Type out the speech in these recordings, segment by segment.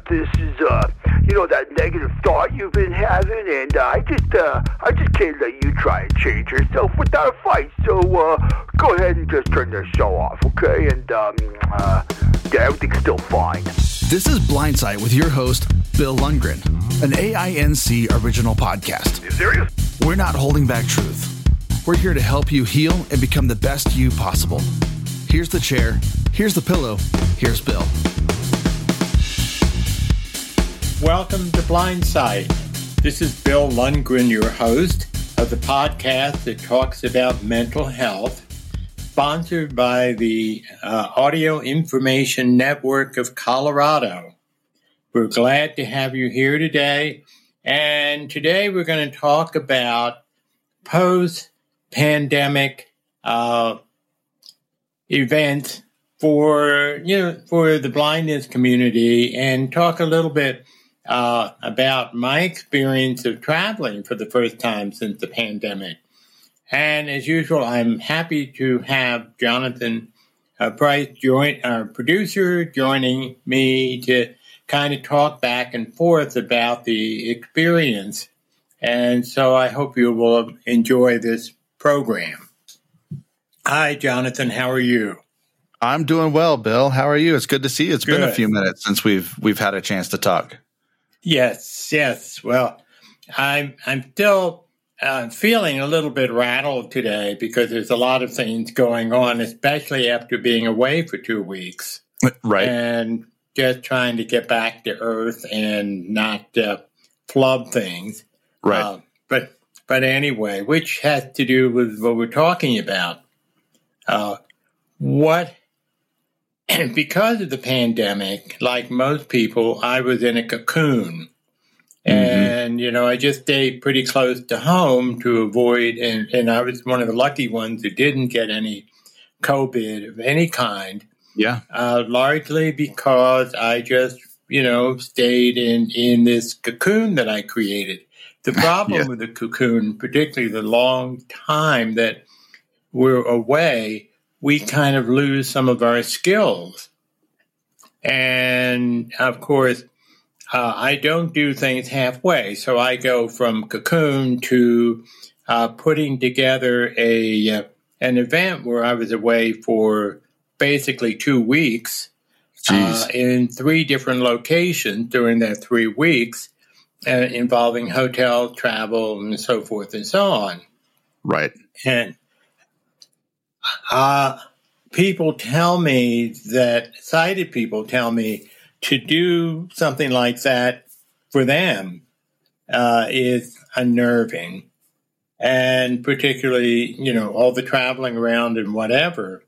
that this is, uh, you know, that negative thought you've been having, and uh, I just, uh, I just can't let you try and change yourself without a fight. So, uh, go ahead and just turn the show off, okay? And, um, uh, yeah, everything's still fine. This is Blindside with your host, Bill Lundgren, an AINC original podcast. You serious? We're not holding back truth. We're here to help you heal and become the best you possible. Here's the chair. Here's the pillow. Here's Bill. Welcome to Blindside. This is Bill Lundgren, your host of the podcast that talks about mental health, sponsored by the uh, Audio Information Network of Colorado. We're glad to have you here today. And today we're going to talk about post pandemic uh, events for you know for the blindness community and talk a little bit uh, about my experience of traveling for the first time since the pandemic. And as usual, I'm happy to have Jonathan uh, Price, join our producer, joining me to kind of talk back and forth about the experience. And so I hope you will enjoy this program. Hi, Jonathan. How are you? I'm doing well, Bill. How are you? It's good to see you. It's good. been a few minutes since we've we've had a chance to talk. Yes, yes. Well, I'm I'm still uh, feeling a little bit rattled today because there's a lot of things going on, especially after being away for two weeks. Right. And just trying to get back to earth and not uh, flub things. Right. Uh, but but anyway, which has to do with what we're talking about. Uh, what because of the pandemic, like most people, I was in a cocoon. Mm-hmm. And, you know, I just stayed pretty close to home to avoid, and, and I was one of the lucky ones who didn't get any COVID of any kind. Yeah. Uh, largely because I just, you know, stayed in, in this cocoon that I created. The problem yeah. with the cocoon, particularly the long time that we're away, we kind of lose some of our skills. And of course, uh, I don't do things halfway. So I go from cocoon to uh, putting together a uh, an event where I was away for basically two weeks uh, in three different locations during that three weeks, uh, involving hotel travel and so forth and so on. Right. And uh, people tell me that sighted people tell me to do something like that for them uh, is unnerving. And particularly, you know, all the traveling around and whatever.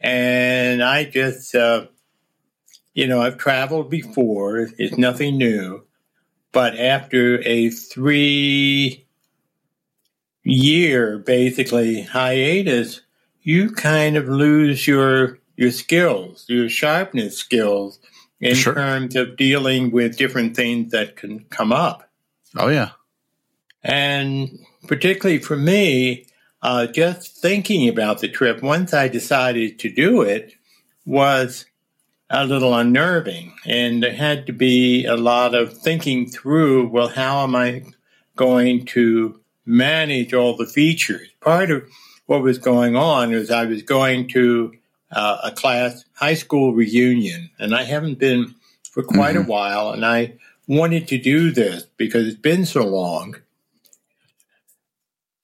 And I just, uh, you know, I've traveled before, it's nothing new. But after a three year, basically, hiatus, you kind of lose your your skills, your sharpness skills in sure. terms of dealing with different things that can come up. Oh yeah. And particularly for me, uh, just thinking about the trip once I decided to do it was a little unnerving. And there had to be a lot of thinking through well, how am I going to manage all the features? Part of what was going on is I was going to uh, a class high school reunion, and I haven't been for quite mm-hmm. a while, and I wanted to do this because it's been so long,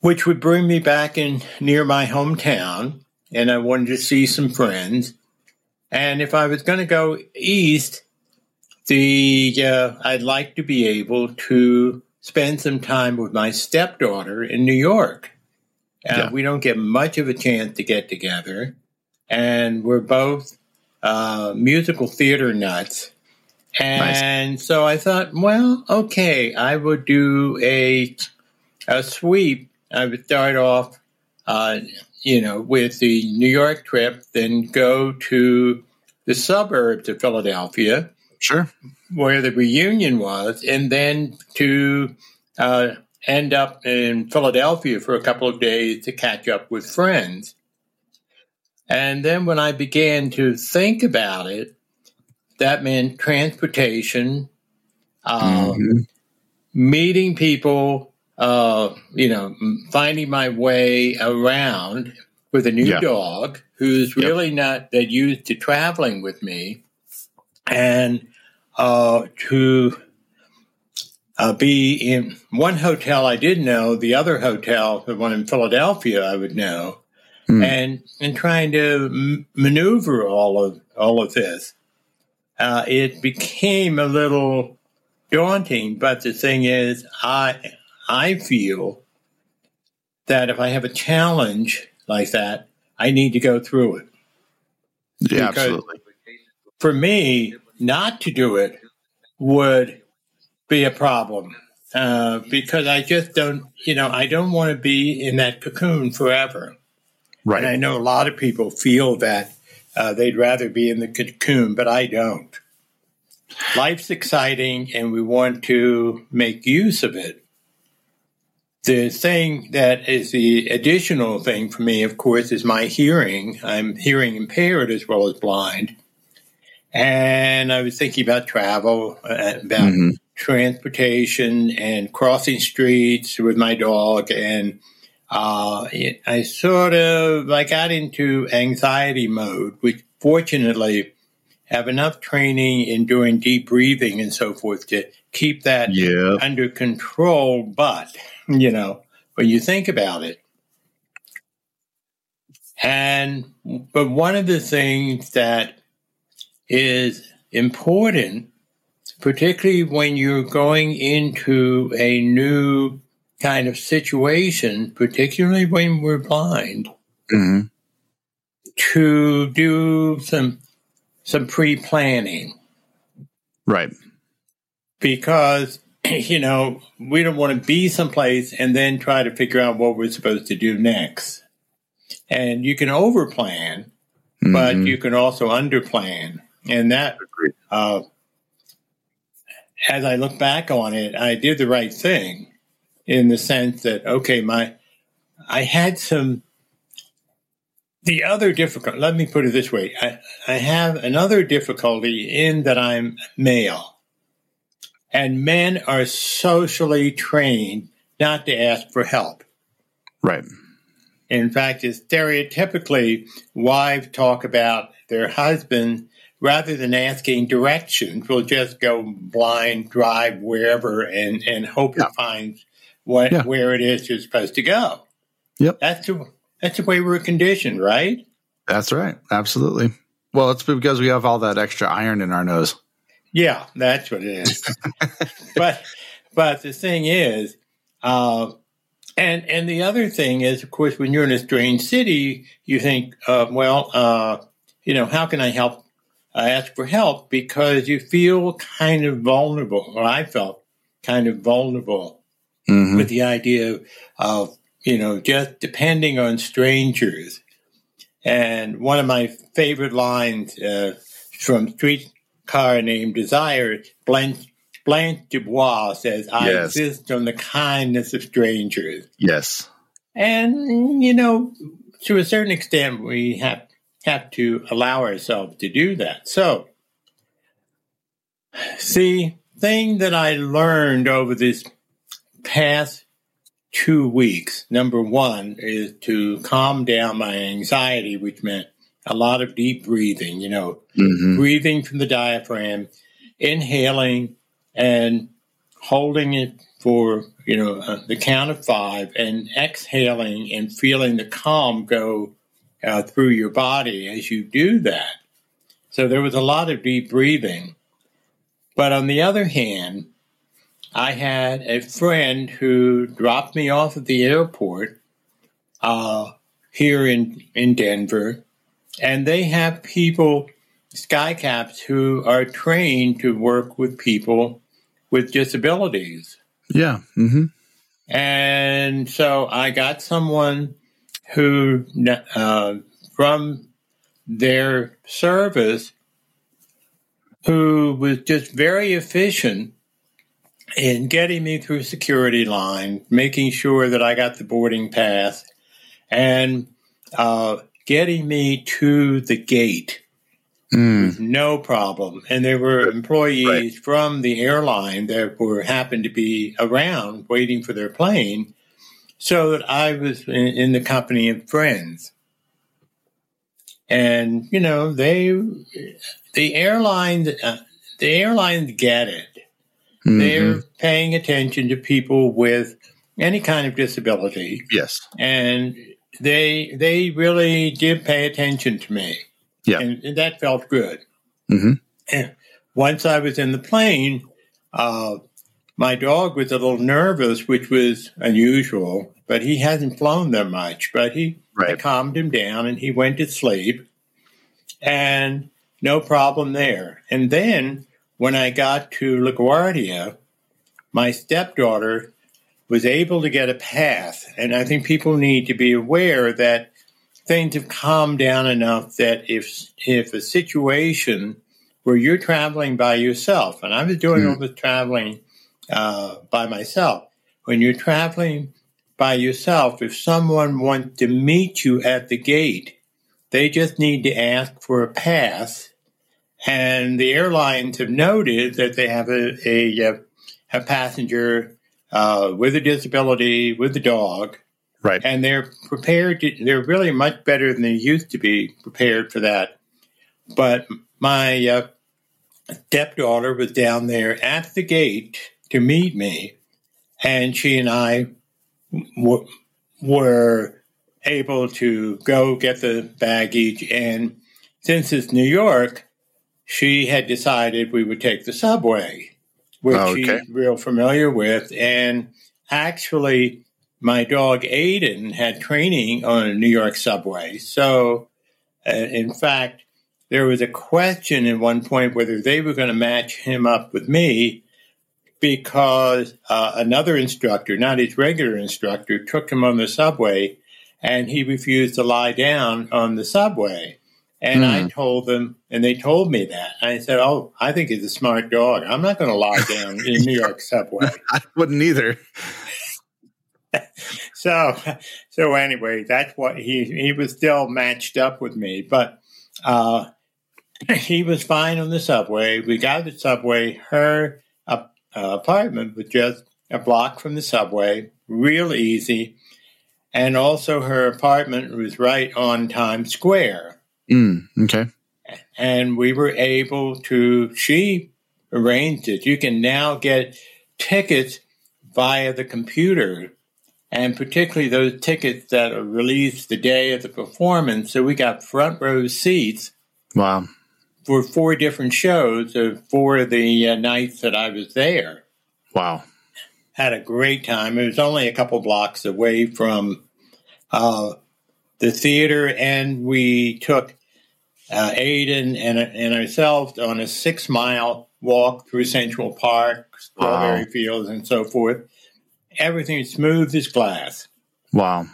which would bring me back in near my hometown, and I wanted to see some friends. And if I was going to go east, the uh, I'd like to be able to spend some time with my stepdaughter in New York. Uh, yeah. We don't get much of a chance to get together, and we're both uh, musical theater nuts. And nice. so I thought, well, okay, I would do a a sweep. I would start off, uh, you know, with the New York trip, then go to the suburbs of Philadelphia, sure, where the reunion was, and then to uh, end up in Philadelphia for a couple of days to catch up with friends. And then when I began to think about it, that meant transportation uh, Mm-hmm. meeting people, uh, you know, finding my way around with a new Yeah. dog who's Yep. really not that used to traveling with me, and uh, to uh, be in one hotel I did know, the other hotel, the one in Philadelphia, I would know, Hmm. and and trying to m- maneuver all of all of this, uh, it became a little daunting. But the thing is, I I feel that if I have a challenge like that, I need to go through it. Yeah, Because- absolutely. For me, not to do it would be a problem uh, because I just don't, you know, I don't want to be in that cocoon forever. And I know a lot of people feel that uh, they'd rather be in the cocoon, but I don't. Life's exciting and we want to make use of it. The thing that is the additional thing for me, of course, is my hearing. I'm hearing impaired as well as blind. And I was thinking about travel, uh, about Mhm. Transportation and crossing streets with my dog and uh, it, I sort of I got into anxiety mode, which fortunately have enough training in doing deep breathing and so forth to keep that Yeah. under control. But you know, when you think about it, and but one of the things that is important, particularly when you're going into a new kind of situation, particularly when we're blind, hmm to do some some pre-planning Right. because you know we don't want to be someplace and then try to figure out what we're supposed to do next. And you can overplan, but Mhm. you can also underplan, and that uh, as I look back on it, I did the right thing in the sense that okay, my I had some. The other difficult. Let me put it this way: I, I have another difficulty in that I'm male, and men are socially trained not to ask for help. Right. In fact, it's stereotypically wives talk about their husband rather than asking directions, we'll just go blind, drive wherever, and, and hope Yeah. to find what Yeah. where it is you're supposed to go. Yep. That's the that's the way we're conditioned, right? That's right. Absolutely. Well, it's because we have all that extra iron in our nose. Yeah, that's what it is. but but the thing is, uh, and and the other thing is, of course, when you're in a strange city, you think, uh, well, uh, you know, how can I help? I ask for help because you feel kind of vulnerable, or I felt kind of vulnerable hmm with the idea of you know just depending on strangers. And one of my favorite lines uh, from Streetcar Named Desire, Blanche, Blanche Dubois says, "I Yes. exist on the kindness of strangers." Yes. And you know, to a certain extent, we have have to allow ourselves to do that. So, see, thing that I learned over this past two weeks, number one, is to calm down my anxiety, which meant a lot of deep breathing. You know, hmm breathing from the diaphragm, inhaling and holding it for you know uh, the count of five, and exhaling and feeling the calm go uh, through your body as you do that. So there was a lot of deep breathing, but on the other hand, I had a friend who dropped me off at the airport uh, here in in Denver, and they have people skycaps who are trained to work with people with disabilities. Yeah. hmm And so I got someone who, uh, from their service, who was just very efficient in getting me through security line, making sure that I got the boarding pass, and uh, getting me to the gate Mm. no problem. And there were employees Right. from the airline that were happened to be around waiting for their plane, so that I was in, in the company of friends. And you know, they the airlines uh, the airlines get it. Mhm. They're paying attention to people with any kind of disability, Yes. and they they really did pay attention to me. Yeah. and, and that felt good. Mhm. And once I was in the plane, uh, my dog was a little nervous, which was unusual. But he hasn't flown that much. But he Right. calmed him down, and he went to sleep, and no problem there. And then when I got to LaGuardia, my stepdaughter was able to get a pass. And I think people need to be aware that things have calmed down enough that if if a situation where you're traveling by yourself, and I was doing hmm. all this traveling uh, by myself, when you're traveling by yourself, if someone wants to meet you at the gate, they just need to ask for a pass. And the airlines have noted that they have a, a, a passenger uh, with a disability, with a dog, Right. and they're prepared to, they're really much better than they used to be prepared for that. But my uh, stepdaughter was down there at the gate to meet me, and she and I w- were able to go get the baggage. And since it's New York, she had decided we would take the subway, which Oh, okay. she's real familiar with. And actually, my dog Aiden had training on a New York subway. So, uh, in fact, there was a question at one point whether they were going to match him up with me because uh, another instructor, not his regular instructor, took him on the subway and he refused to lie down on the subway. And I told them, and they told me that. I said, Oh, I think he's a smart dog. I'm not going to lie down in New York subway. I wouldn't either. so so anyway that's what he he was still matched up with me but uh he was fine on the subway we got the subway her uh, apartment was just a block from the subway real easy and also her apartment was right on times square Mm. Okay. and we were able to she arranged it you can now get tickets via the computer and particularly those tickets that are released the day of the performance so we got front row seats Wow. For four different shows of four of the uh, nights that i was there Wow. had a great time it was only a couple blocks away from uh, the theater and we took uh, Aiden and, and ourselves on a six mile walk through Central Park, Strawberry Wow. Fields, and so forth. Everything smooth as glass. Wow.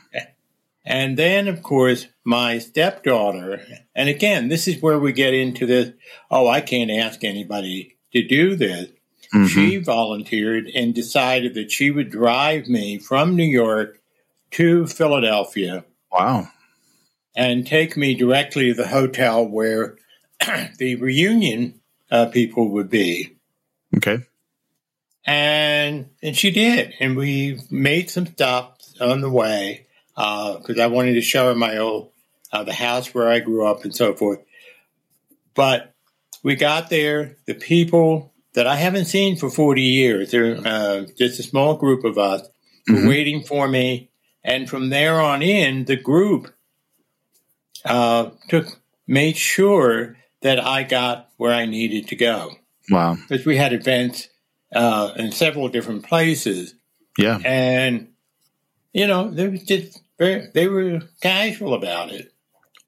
And then, of course, my stepdaughter, and again, this is where we get into this oh, I can't ask anybody to do this. Mhm. She volunteered and decided that she would drive me from New York to Philadelphia Wow. and take me directly to the hotel where the reunion uh, people would be. Okay. And and she did, and we made some stops on the way because I wanted to show her my old uh, the house where I grew up and so forth. But we got there, the people that I haven't seen for forty years. They're uh, just a small group of us were Mhm. waiting for me, and from there on in, the group uh, took made sure that I got where I needed to go Wow. because we had events uh, in several different places, Yeah. and you know they was just very, they were casual about it.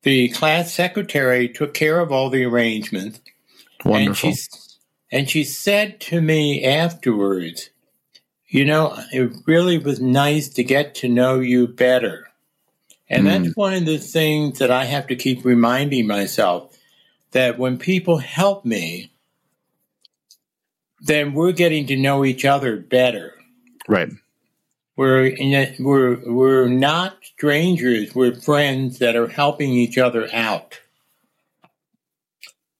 The class secretary took care of all the arrangements, Wonderful. and she and she said to me afterwards, "You know, it really was nice to get to know you better." And hmm. that's one of the things that I have to keep reminding myself that when people help me, then we're getting to know each other better. Right. We're in a, we're we're not strangers. We're friends that are helping each other out.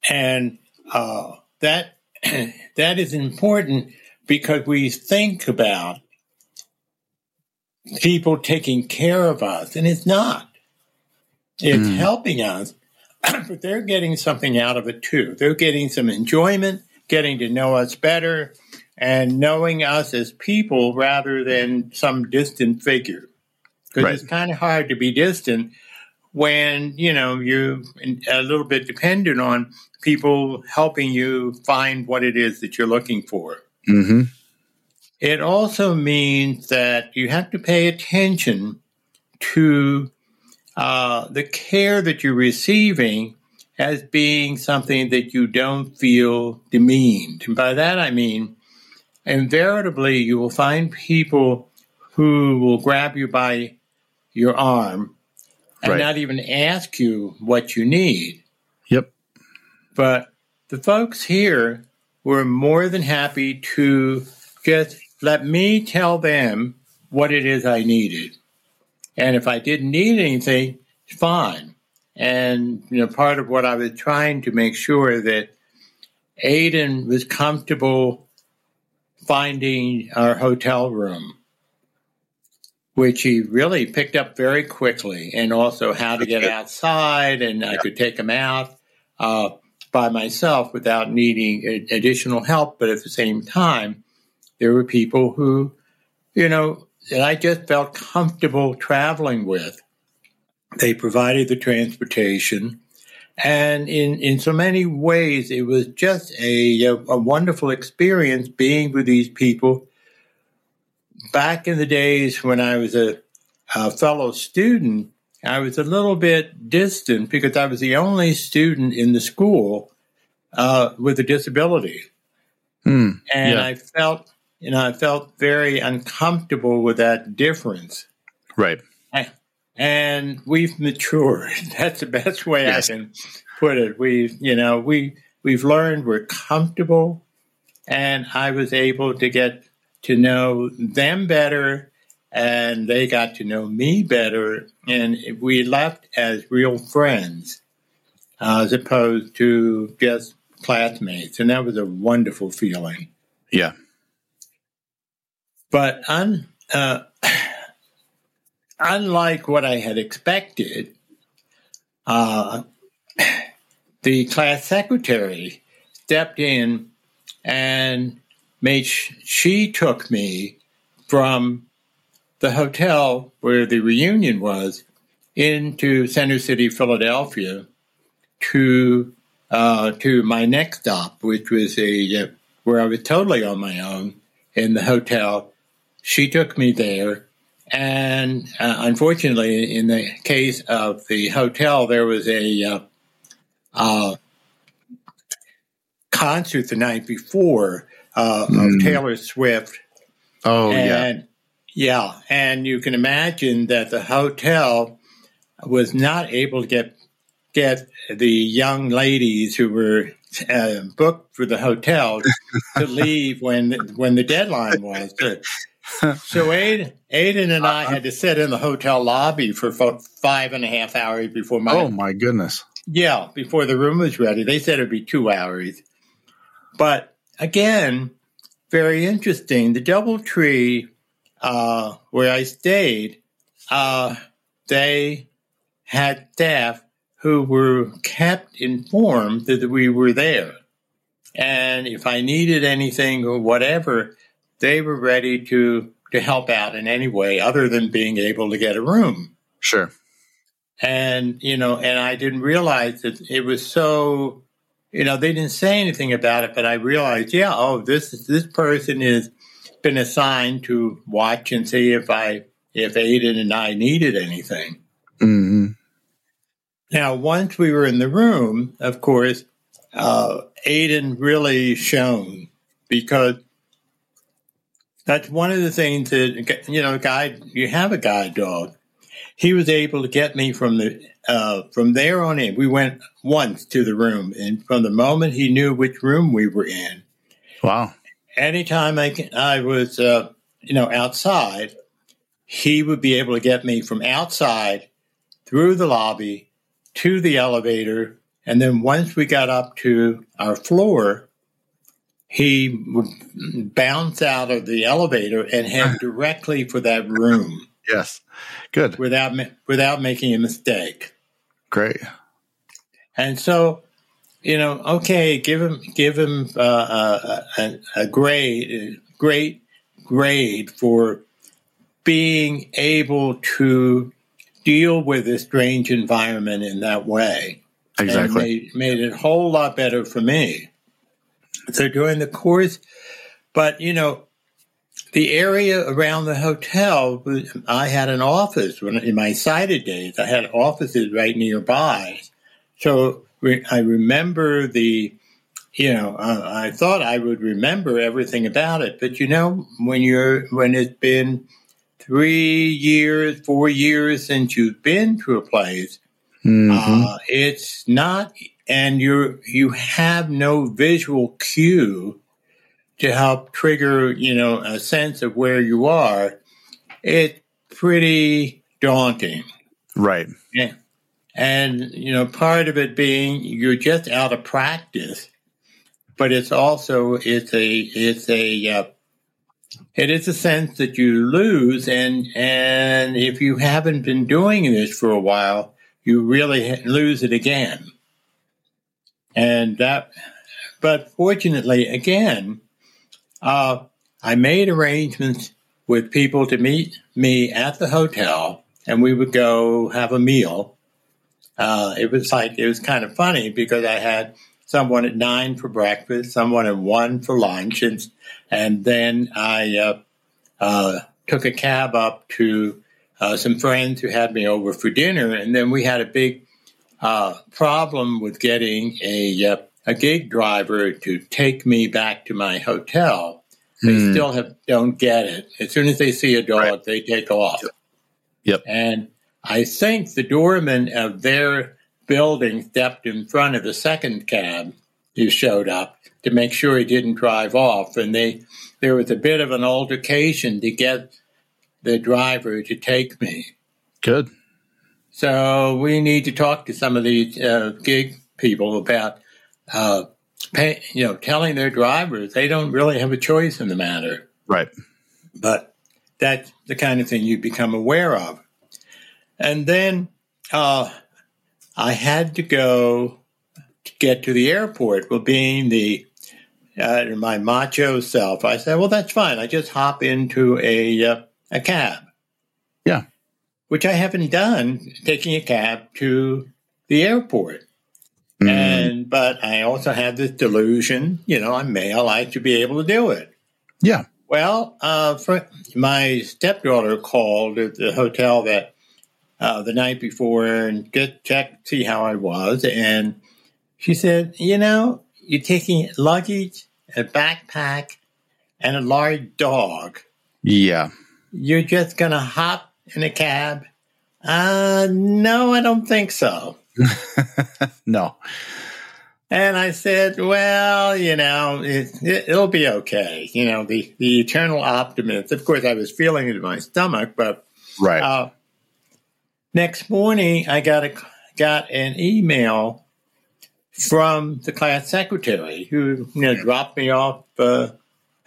And uh, that that is important because we think about people taking care of us, and it's not. It's mm. helping us, but they're getting something out of it too. They're getting some enjoyment, getting to know us better, and knowing us as people rather than some distant figure. Because right. it's kind of hard to be distant when you know you're a little bit dependent on people helping you find what it is that you're looking for. Mm-hmm. It also means that you have to pay attention to uh, the care that you're receiving as being something that you don't feel demeaned. And by that I mean, invariably, you will find people who will grab you by your arm and right. not even ask you what you need. Yep. But the folks here were more than happy to just let me tell them what it is I needed. And if I didn't need anything, fine. And you know, part of what I was trying to make sure that Aiden was comfortable finding our hotel room which he really picked up very quickly, and also how to get outside, and I could take him out uh, by myself without needing additional help. But at the same time, there were people who, you know, that I just felt comfortable traveling with. They provided the transportation. And in, in so many ways, it was just a, a, wonderful experience being with these people back in the days when I was a, a fellow student, I was a little bit distant because I was the only student in the school uh, with a disability, mm, and yeah. I felt, you know, I felt very uncomfortable with that difference. Right. And we've matured. That's the best way yes. I can put it. We, you know, we we've learned we're comfortable, and I was able to get to know them better and they got to know me better and we left as real friends uh, as opposed to just classmates and that was a wonderful feeling yeah but un, uh, unlike what i had expected uh, the class secretary stepped in and made sh- she took me from the hotel where the reunion was into Center City, Philadelphia, to uh, to my next stop, which was a uh, where I was totally on my own in the hotel. She took me there, and uh, unfortunately, in the case of the hotel, there was a uh, uh, concert the night before uh, mm. of Taylor Swift. Oh, and, yeah. Yeah. And you can imagine that the hotel was not able to get get the young ladies who were uh, booked for the hotel to leave when when the deadline was. So Aiden, Aiden and I had to sit in the hotel lobby for five and a half hours before my. Oh my goodness! Yeah, before the room was ready. They said it'd be two hours, but again, very interesting. The DoubleTree, uh, where I stayed, uh, they had staff who were kept informed that we were there. And if I needed anything or whatever, they were ready to, to help out in any way other than being able to get a room. Sure. And, you know, and I didn't realize that it was so you know, they didn't say anything about it, but I realized, yeah, oh, this this person has been assigned to watch and see if I if Aiden and I needed anything. Mm-hmm. Now, once we were in the room, of course, uh, Aiden really shone because that's one of the things that you know, guide. You have a guide dog. He was able to get me from the uh, from there on in, we went once to the room, and from the moment he knew which room we were in, wow! Anytime I I was uh, you know outside, he would be able to get me from outside through the lobby to the elevator And then once we got up to our floor, he would bounce out of the elevator and head directly for that room Yes. Good. without without making a mistake. Great. And so, you know, okay, give him give him uh, uh, a, a grade, a great grade for being able to deal with a strange environment in that way. And Exactly. made, made it a whole lot better for me. So during the course, but you know, the area around the hotel, I had an office when in my sighted days. I had offices right nearby, so re- I remember the. You know, uh, I thought I would remember everything about it, but you know, when you're when it's been three years, four years since you've been to a place, Mhm. uh, it's not, and you you have no visual cue to help trigger, you know, a sense of where you are. It's pretty daunting, right. yeah. and you know, part of it being you're just out of practice, but it's also it's a it's a uh, it is a sense that you lose, and and if you haven't been doing this for a while, you really lose it again. And that, but fortunately, again, uh, I made arrangements with people to meet me at the hotel, and we would go have a meal. Uh, it was like it was kind of funny because I had someone at nine for breakfast, someone at one for lunch, and and then I uh, uh, took a cab up to uh, some friends who had me over for dinner, and then we had a big uh, problem with getting a uh, a gig driver to take me back to my hotel. They Hmm. still have don't get it. As soon as they see a dog, Right. they take off. Yep. And I think the doorman of their building stepped in front of the second cab who showed up to make sure he didn't drive off, and they there was a bit of an altercation to get the driver to take me. Good. So we need to talk to some of these uh, gig people about, uh, pay, you know, telling their drivers they don't really have a choice in the matter. Right. But that's the kind of thing you become aware of. And then uh, I had to go to get to the airport. Well, being the uh, my macho self, I said, "Well, that's fine. I just hop into a uh, a cab." Yeah. Which I haven't done, taking a cab to the airport. Mm. And but I also had this delusion, you know, I'm male, I should be able to do it. Yeah. Well, uh, for, my stepdaughter called at the hotel that uh, the night before and just check see how I was, and she said, you know, you're taking luggage, a backpack, and a large dog. Yeah. You're just gonna hop in a cab? Uh, no, I don't think so. no. And I said, well, you know, it, it, it'll be okay. You know, the, the eternal optimist. Of course, I was feeling it in my stomach, but Right. uh, next morning I got a got an email from the class secretary who you know dropped me off uh,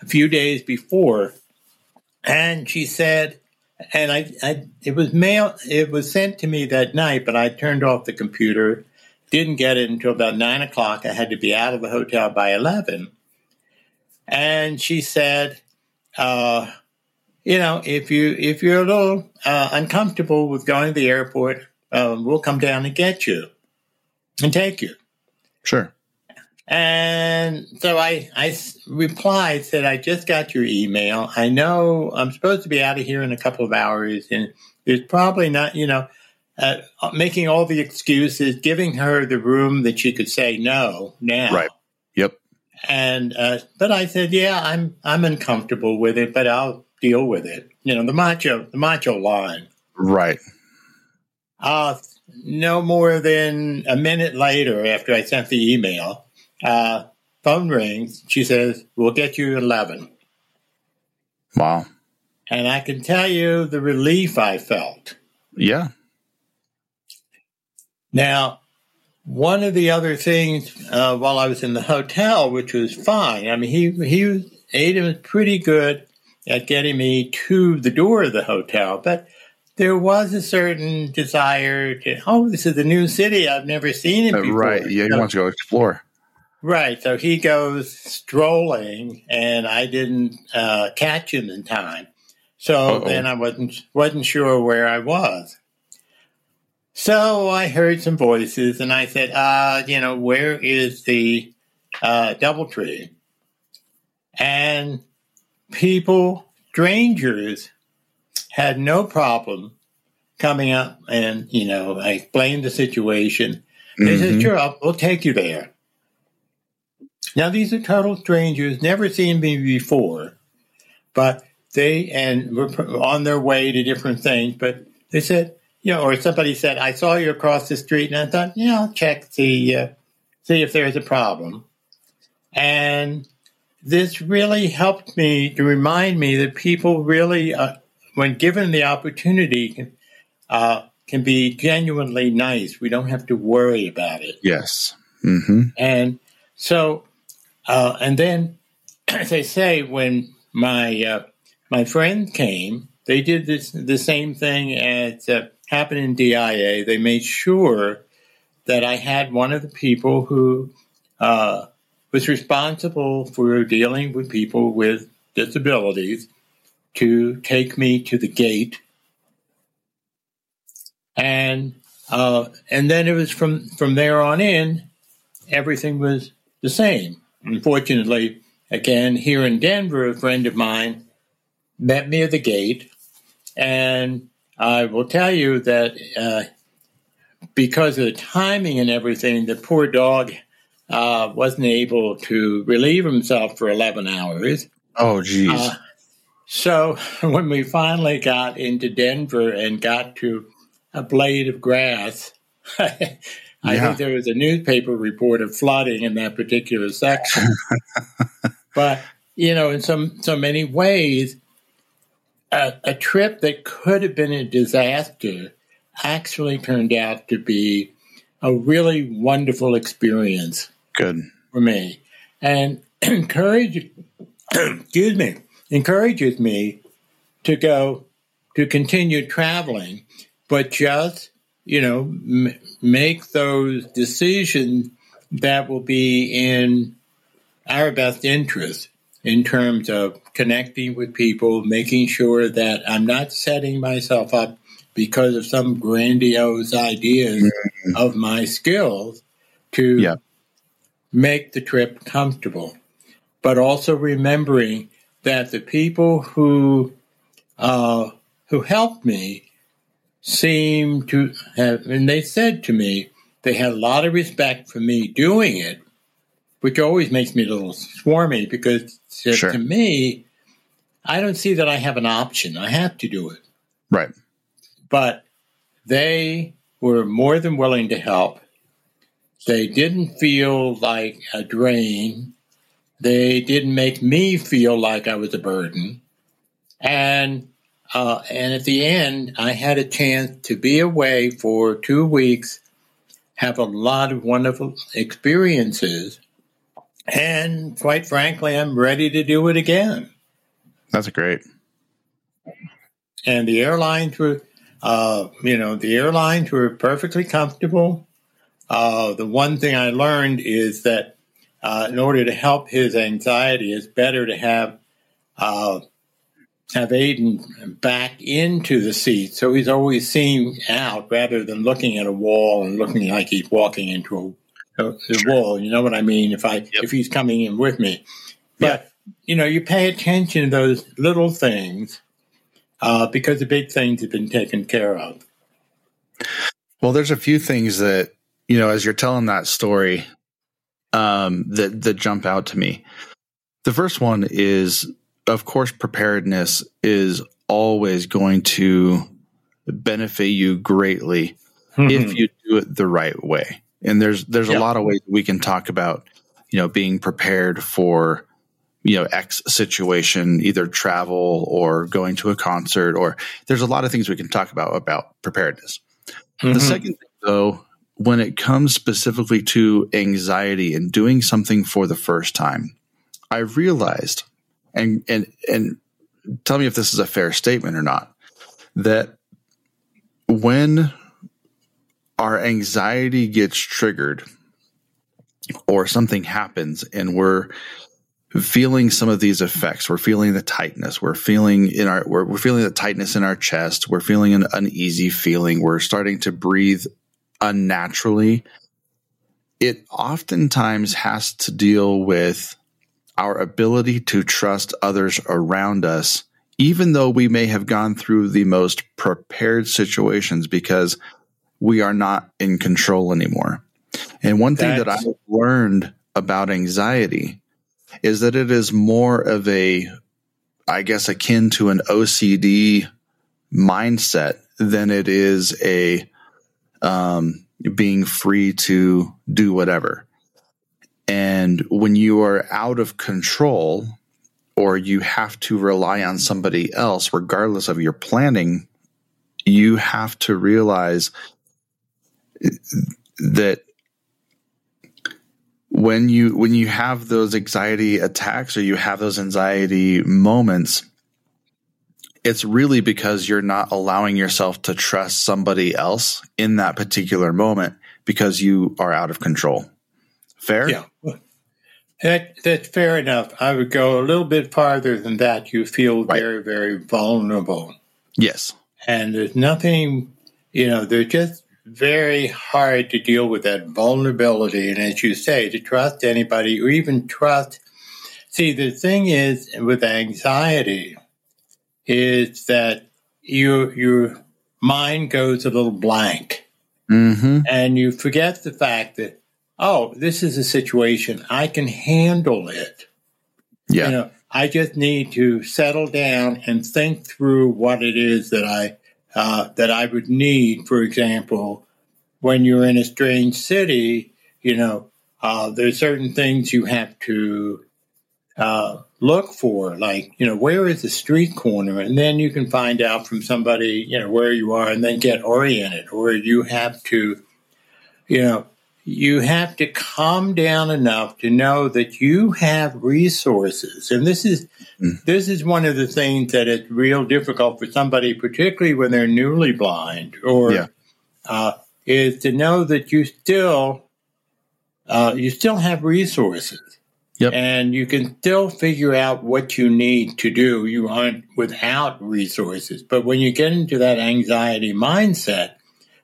a few days before, and she said, and I, I it was mail it was sent to me that night, but I turned off the computer, didn't get it until about nine o'clock. I had to be out of the hotel by eleven, and she said. Uh, you know, if you if you're a little uh, uncomfortable with going to the airport, um, we'll come down and get you and take you. sure. And so I, I replied said I just got your email. I know I'm supposed to be out of here in a couple of hours, and there's probably not you know. Uh, making all the excuses, giving her the room that she could say no now. Right. Yep. And uh, but I said, yeah, I'm I'm uncomfortable with it, but I'll deal with it. You know, the macho the macho line. Right. Uh, no more than a minute later, after I sent the email, uh, phone rings. She says, "We'll get you at 11. Wow. And I can tell you the relief I felt. Yeah. Now, one of the other things uh, while I was in the hotel, which was fine. I mean, he he was Aiden was pretty good at getting me to the door of the hotel, but there was a certain desire to, oh, this is a new city. I've never seen it Uh, before. right. Yeah, you So- want to go explore. Right. So he goes strolling, and I didn't uh, catch him in time. So Uh-oh. then I wasn't wasn't sure where I was. So I heard some voices, and I said, uh, "You know, where is the uh, DoubleTree?" And people, strangers, had no problem coming up, and you know, I explained the situation. They said, Mhm. "Sure, I'll, we'll take you there." Now these are total strangers, never seen me before, but they and were on their way to different things. But they said, you know, or somebody said, "I saw you across the street," and I thought, yeah, I'll check see uh, see if there's a problem. And this really helped me to remind me that people really, uh, when given the opportunity, can, uh, can be genuinely nice. We don't have to worry about it. Yes. hmm And so, uh, and then, as I say, when my uh, my friend came, they did this the same thing as uh, happened in DIA. They made sure that I had one of the people who uh, was responsible for dealing with people with disabilities to take me to the gate, and uh, and then it was from from there on in everything was the same. Unfortunately, again, here in Denver, a friend of mine met me at the gate, and I will tell you that uh, because of the timing and everything, the poor dog uh, wasn't able to relieve himself for 11 hours. Oh, geez. Uh, so when we finally got into Denver and got to a blade of grass, I Yeah. think there was a newspaper report of flooding in that particular section. but you know, in some so many ways, a, a trip that could have been a disaster actually turned out to be a really wonderful experience Good. for me and encourage excuse me encourages me to go to continue traveling but just you know m- make those decisions that will be in our best interest in terms of connecting with people making sure that i'm not setting myself up because of some grandiose ideas of my skills to Yeah. make the trip comfortable, but also remembering that the people who uh, who helped me seem to have, and they said to me they had a lot of respect for me doing it, which always makes me a little swarmy because to, Sure. to me, I don't see that I have an option. I have to do it Right. but they were more than willing to help. They didn't feel like a drain. They didn't make me feel like I was a burden. And uh, and at the end, I had a chance to be away for two weeks, have a lot of wonderful experiences, and quite frankly, I'm ready to do it again That's great. and the airlines were, uh, you know, the airlines were perfectly comfortable. Uh, the one thing I learned is that uh, in order to help his anxiety, it's better to have uh, have Aiden back into the seat, so he's always seeing out rather than looking at a wall and looking like he's walking into a, a, a wall. You know what I mean? If I if he's coming in with me, but you know, you pay attention to those little things uh, because the big things have been taken care of. Well, there's a few things that you know as you're telling that story um, that that jump out to me. The first one is, of course, preparedness is always going to benefit you greatly if you do it the right way. And there's there's Yeah. a lot of ways we can talk about, you know, being prepared for you know X situation, either travel or going to a concert, or there's a lot of things we can talk about about preparedness. The Mhm. second thing, though, when it comes specifically to anxiety and doing something for the first time, I realized, and and and tell me if this is a fair statement or not, that when our anxiety gets triggered or something happens and we're feeling some of these effects. We're feeling the tightness. We're feeling in our, we're, we're feeling the tightness in our chest. We're feeling an uneasy feeling. We're starting to breathe unnaturally. It oftentimes has to deal with our ability to trust others around us, even though we may have gone through the most prepared situations because we are not in control anymore. And one thing That's, that I've learned about anxiety is that it is more of a, I guess, akin to an OCD mindset than it is a um, being free to do whatever. And when you are out of control or you have to rely on somebody else, regardless of your planning, you have to realize that when you when you have those anxiety attacks or you have those anxiety moments it's really because you're not allowing yourself to trust somebody else in that particular moment because you are out of control fair yeah that, that's fair enough i would go a little bit farther than that you feel right. very very vulnerable yes and there's nothing you know they're just very hard to deal with that vulnerability. And as you say, to trust anybody or even trust. See, the thing is with anxiety is that your, your mind goes a little blank. Mm-hmm. And you forget the fact that, oh, this is a situation, I can handle it. Yeah. You know, I just need to settle down and think through what it is that I uh, that I would need, for example, when you're in a strange city, you know, uh, there's certain things you have to uh, look for, like, you know, where is the street corner? And then you can find out from somebody, you know, where you are and then get oriented. Or you have to, you know, you have to calm down enough to know that you have resources and this is mm. this is one of the things that is real difficult for somebody particularly when they're newly blind or yeah. uh, is to know that you still uh, you still have resources yep. and you can still figure out what you need to do you aren't without resources but when you get into that anxiety mindset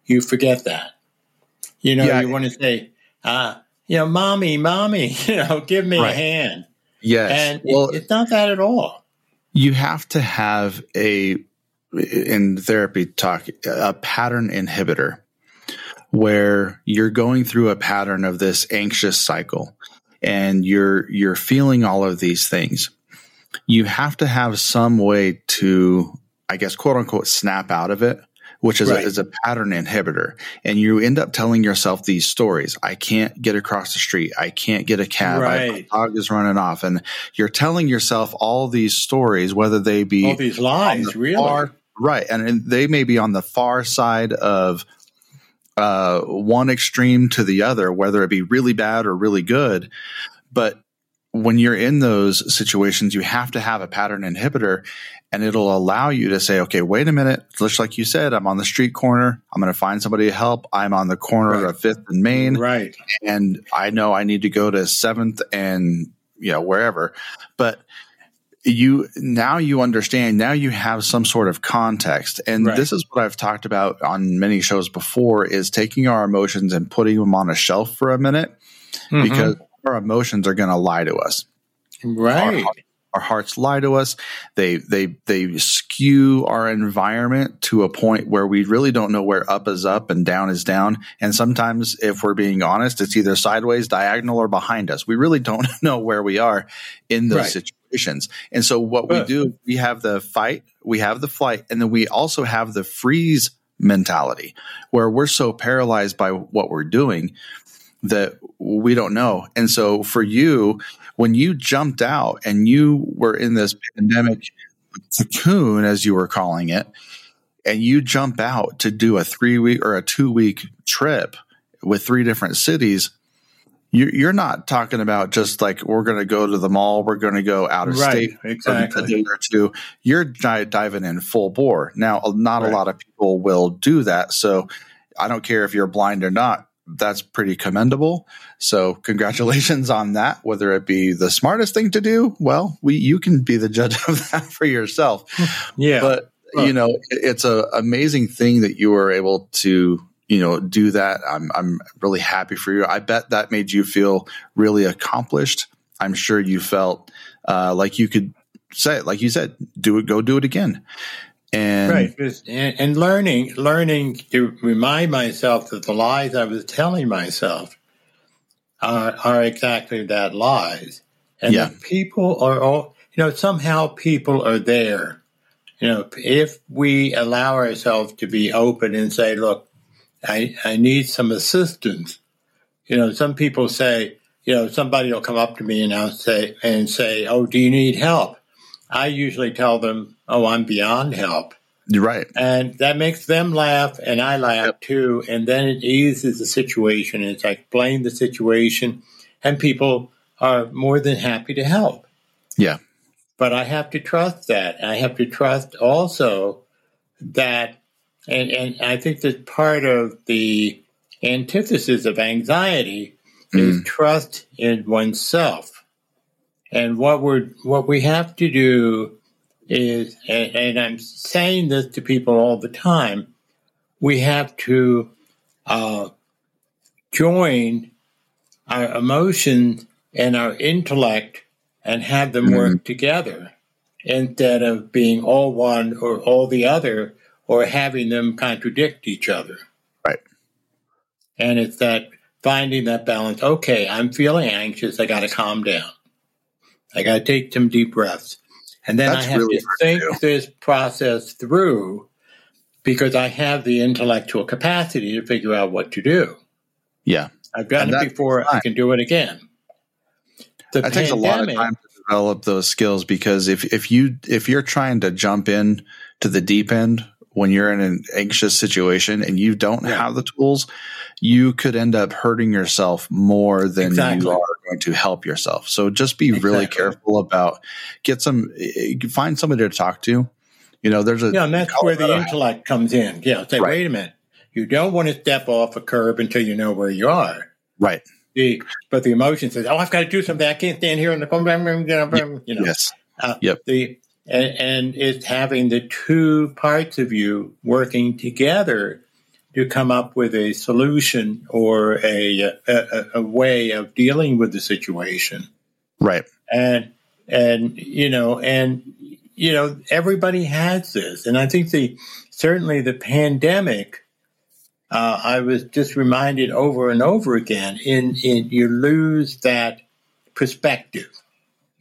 you forget that you know, yeah. you want to say, uh, you know, mommy, mommy, you know, give me right. a hand. Yes. And well, it, it's not that at all. You have to have a, in therapy talk, a pattern inhibitor where you're going through a pattern of this anxious cycle and you're, you're feeling all of these things. You have to have some way to, I guess, quote unquote, snap out of it which is, right. a, is a pattern inhibitor. And you end up telling yourself these stories. I can't get across the street. I can't get a cab. Right. My dog is running off. And you're telling yourself all these stories, whether they be all these lies, the really. Far, right. And, and they may be on the far side of uh, one extreme to the other, whether it be really bad or really good. But when you're in those situations, you have to have a pattern inhibitor and it'll allow you to say, okay, wait a minute. Just like you said, I'm on the street corner. I'm going to find somebody to help. I'm on the corner right. of Fifth and Main. Right. And I know I need to go to Seventh and, you know, wherever. But you now you understand now you have some sort of context and right. this is what i've talked about on many shows before is taking our emotions and putting them on a shelf for a minute mm-hmm. because our emotions are going to lie to us right our, our hearts lie to us. They they they skew our environment to a point where we really don't know where up is up and down is down. And sometimes, if we're being honest, it's either sideways, diagonal, or behind us. We really don't know where we are in those right. situations. And so, what we do, we have the fight, we have the flight, and then we also have the freeze mentality, where we're so paralyzed by what we're doing that we don't know. And so, for you when you jumped out and you were in this pandemic cocoon, as you were calling it, and you jump out to do a three week or a two week trip with three different cities, you, you're not talking about just like we're going to go to the mall, we're going to go out of Right, state exactly. a day or two. You're diving in full bore. Now, not Right. a lot of people will do that. So I don't care if you're blind or not. That's pretty commendable. So congratulations on that. Whether it be the smartest thing to do, well, we you can be the judge of that for yourself. Yeah. But you know, it's a amazing thing that you were able to you know do that. I'm I'm really happy for you. I bet that made you feel really accomplished. I'm sure you felt uh, like you could say it, like you said, do it, go do it again. And right. And, and learning, learning to remind myself that the lies I was telling myself are, are exactly that lies. And Yeah. people are all, you know, somehow people are there. You know, if we allow ourselves to be open and say, look, I, I need some assistance. You know, some people say, you know, somebody will come up to me and I'll say, and say, oh, do you need help? I usually tell them, oh, I'm beyond help. you're right. And that makes them laugh, and I laugh Yep. too. And then it eases the situation. It's I explain the situation, and people are more than happy to help. Yeah. But I have to trust that. I have to trust also that, and, and I think that part of the antithesis of anxiety is mm. trust in oneself. And what we're what we have to do is, and, and I'm saying this to people all the time, we have to uh, join our emotions and our intellect and have them work together instead of being all one or all the other or having them contradict each other. Right. And it's that finding that balance. Okay, I'm feeling anxious. I got to calm down. I got to take some deep breaths. And then That's I have really to hard to think this process through because I have the intellectual capacity to figure out what to do. Yeah. I've done it before. takes I can do it again. The That takes a lot of time to develop those skills because if if you if you're trying to jump in to the deep end when you're in an anxious situation and you don't Yeah. have the tools, you could end up hurting yourself more than Exactly. you are going to help yourself. So just be really careful about get some find somebody to talk to. You know, there's a Yeah, and that's where the intellect comes in. Yeah, say, Right. wait a minute. You don't want to step off a curb until you know where you are. right. The, but the emotion says, "Oh, I've got to do something. I can't stand here in the you know." Yes. Uh, Yep. The and, and it's having the two parts of you working together to come up with a solution or a a, a, a way of dealing with the situation. Right. And and you know and you know everybody has this, and I think the certainly the pandemic. Uh, I was just reminded over and over again. In in you lose that perspective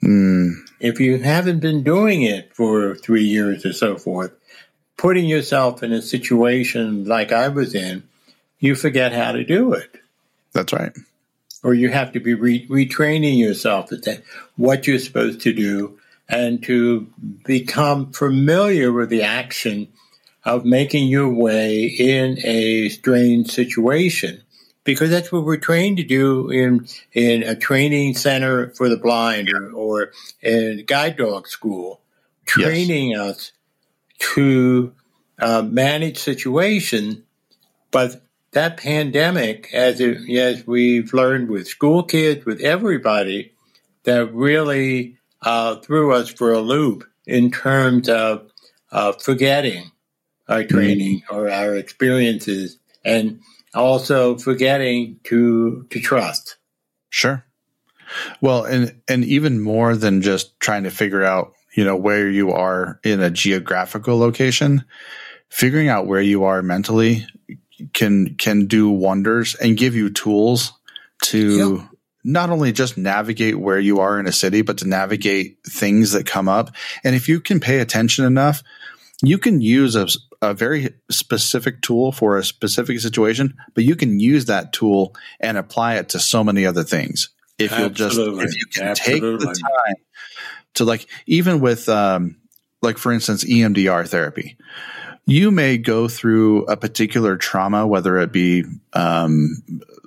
Mm, if you haven't been doing it for three years or so forth, putting yourself in a situation like I was in, you forget how to do it. that's right. Or you have to be re- retraining yourself say what you're supposed to do and to become familiar with the action of making your way in a strange situation. Because that's what we're trained to do in, in a training center for the blind or, or in guide dog school, training us to uh, manage situation. But that pandemic, as it, as we've learned with school kids, with everybody, that really uh, threw us for a loop in terms of uh, forgetting our training or our experiences, and also forgetting to to trust. Sure. Well, and and even more than just trying to figure out, you know, where you are in a geographical location, figuring out where you are mentally can can do wonders and give you tools to not only just navigate where you are in a city, but to navigate things that come up. And if you can pay attention enough, you can use a, a very specific tool for a specific situation, but you can use that tool and apply it to so many other things. If you'll just, if you can take the time to like, even with, um, like for instance, EMDR therapy, you may go through a particular trauma, whether it be um,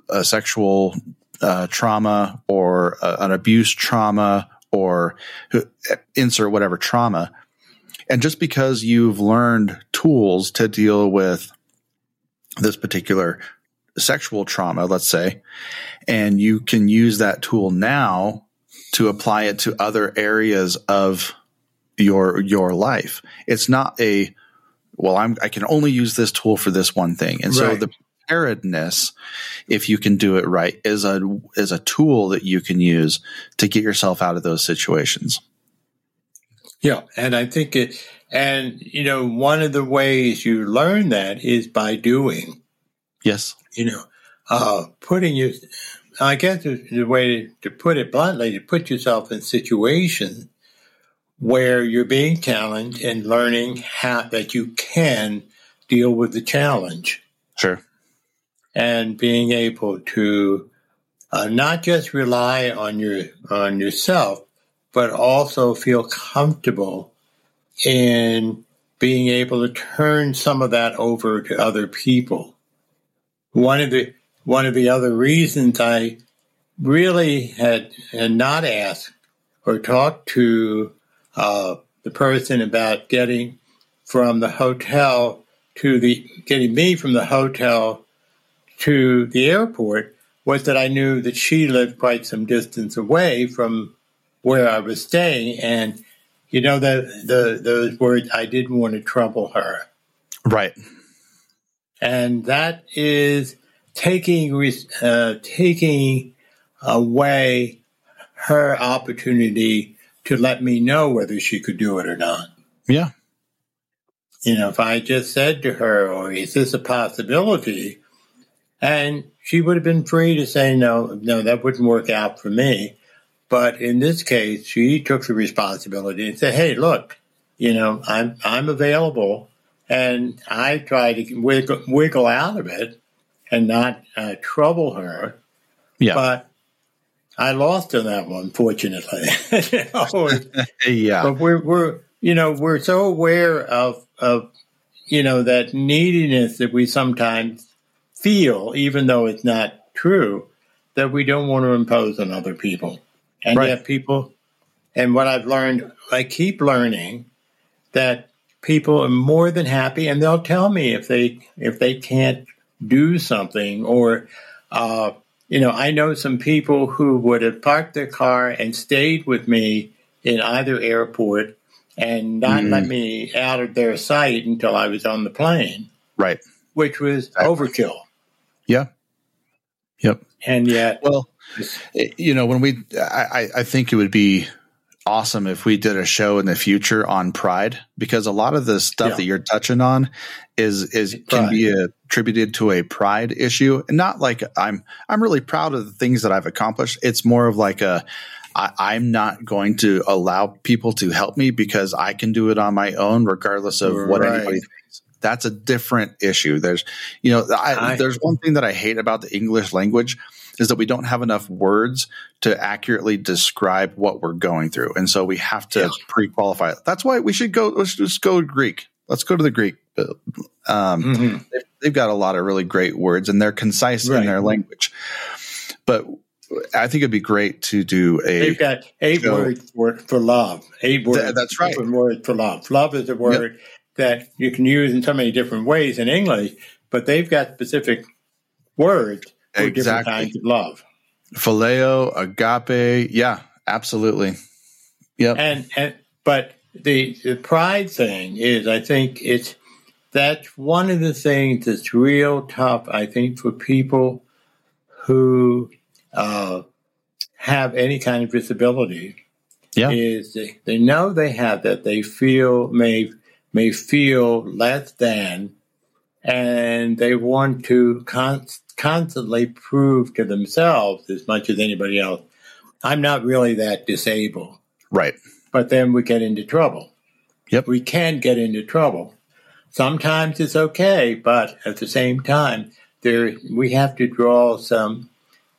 a sexual uh, trauma or a, an abuse trauma or insert whatever trauma. And just because you've learned tools to deal with this particular sexual trauma, let's say, and you can use that tool now to apply it to other areas of your your life. It's not a well, I'm, I can only use this tool for this one thing. And right. so the preparedness, if you can do it right, is a, is a tool that you can use to get yourself out of those situations. Yeah. And I think it, and you know, one of the ways you learn that is by doing. Yes. You know, uh, putting you, I guess the way to put it bluntly, to put yourself in situations where you're being challenged and learning how that you can deal with the challenge. Sure. And being able to uh, not just rely on your on yourself, but also feel comfortable in being able to turn some of that over to other people. One of the one of the other reasons I really had, had not asked or talked to uh, the person about getting from the hotel to the getting me from the hotel to the airport was that I knew that she lived quite some distance away from where I was staying, and you know the the those words I didn't want to trouble her, right? And that is taking uh, taking away her opportunity to let me know whether she could do it or not. Yeah. You know, if I just said to her, or oh, is this a possibility? And she would have been free to say, no, no, that wouldn't work out for me. But in this case, she took the responsibility and said, hey, look, you know, I'm, I'm available. And I tried to wiggle, wiggle out of it and not uh, trouble her. Yeah. But I lost on that one, fortunately. know, yeah. But we're we're you know we're so aware of of you know that neediness that we sometimes feel, even though it's not true, that we don't want to impose on other people, and right. yet people. And what I've learned, I keep learning that people are more than happy, and they'll tell me if they if they can't do something or. Uh, you know, I know some people who would have parked their car and stayed with me in either airport and not mm. let me out of their sight until I was on the plane. Right. Which was overkill. Yeah. Yep. And yet, well, you know, when we, I, I think it would be awesome if we did a show in the future on pride because a lot of the stuff yeah. that you're touching on is is pride. can be attributed to a pride issue and not like i'm i'm really proud of the things that i've accomplished it's more of like a I, am not going to allow people to help me because I can do it on my own, regardless of what anybody thinks. That's a different issue. There's, you know, I, I, there's one thing that I hate about the English language is that we don't have enough words to accurately describe what we're going through. And so we have to yeah. pre-qualify. That's why we should go, let's just go Greek. Let's go to the Greek. Um, mm-hmm. they've, got a lot of really great words and they're concise right. in their language. But I think it'd be great to do a. They've got eight show. words for, for love. Eight words. Th- that's right. Words for love. Love is a word yep. that you can use in so many different ways in English, but they've got specific words exactly. different kinds of love. Phileo, agape, yeah, absolutely. Yep. And and but the the pride thing is, I think it's that's one of the things that's real tough. I think for people who uh, have any kind of disability. Yeah. Is they, they know they have that. They feel may may feel less than, and they want to const constantly prove to themselves as much as anybody else, I'm not really that disabled. Right. But then we get into trouble. Yep. We can get into trouble. Sometimes it's okay, but at the same time, there we have to draw some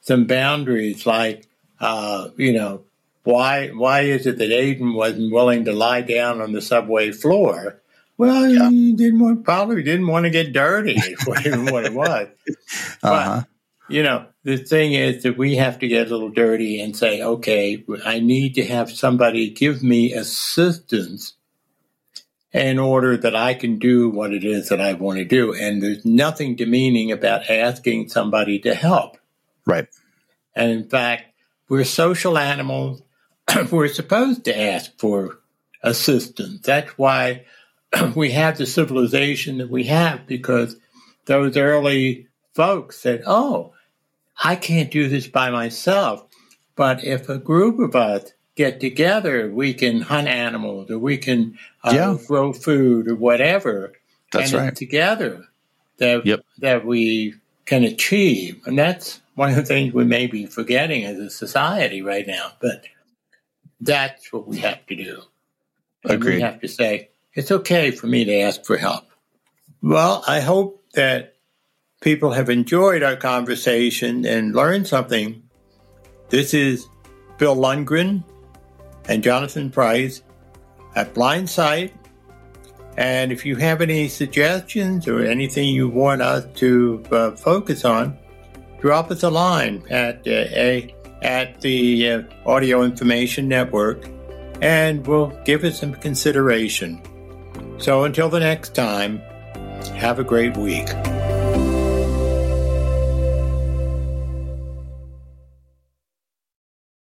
some boundaries like uh, you know, why why is it that Aiden wasn't willing to lie down on the subway floor? Well, yeah. he didn't want, probably didn't want to get dirty, what it was. But, uh-huh. you know, the thing is that we have to get a little dirty and say, okay, I need to have somebody give me assistance in order that I can do what it is that I want to do. And there's nothing demeaning about asking somebody to help. Right. And in fact, we're social animals. we're supposed to ask for assistance. That's why we have the civilization that we have because those early folks said, Oh, I can't do this by myself. But if a group of us get together, we can hunt animals or we can uh, yeah. grow food or whatever. That's and right. together that yep. that we can achieve, and that's one of the things we may be forgetting as a society right now. But that's what we have to do. Agreed. We have to say it's okay for me to ask for help. Well, I hope that people have enjoyed our conversation and learned something. This is Bill Lundgren and Jonathan Price at Blind Sight. And if you have any suggestions or anything you want us to uh, focus on, drop us a line at uh, a at the uh, Audio Information Network, and we'll give it some consideration. So until the next time, have a great week.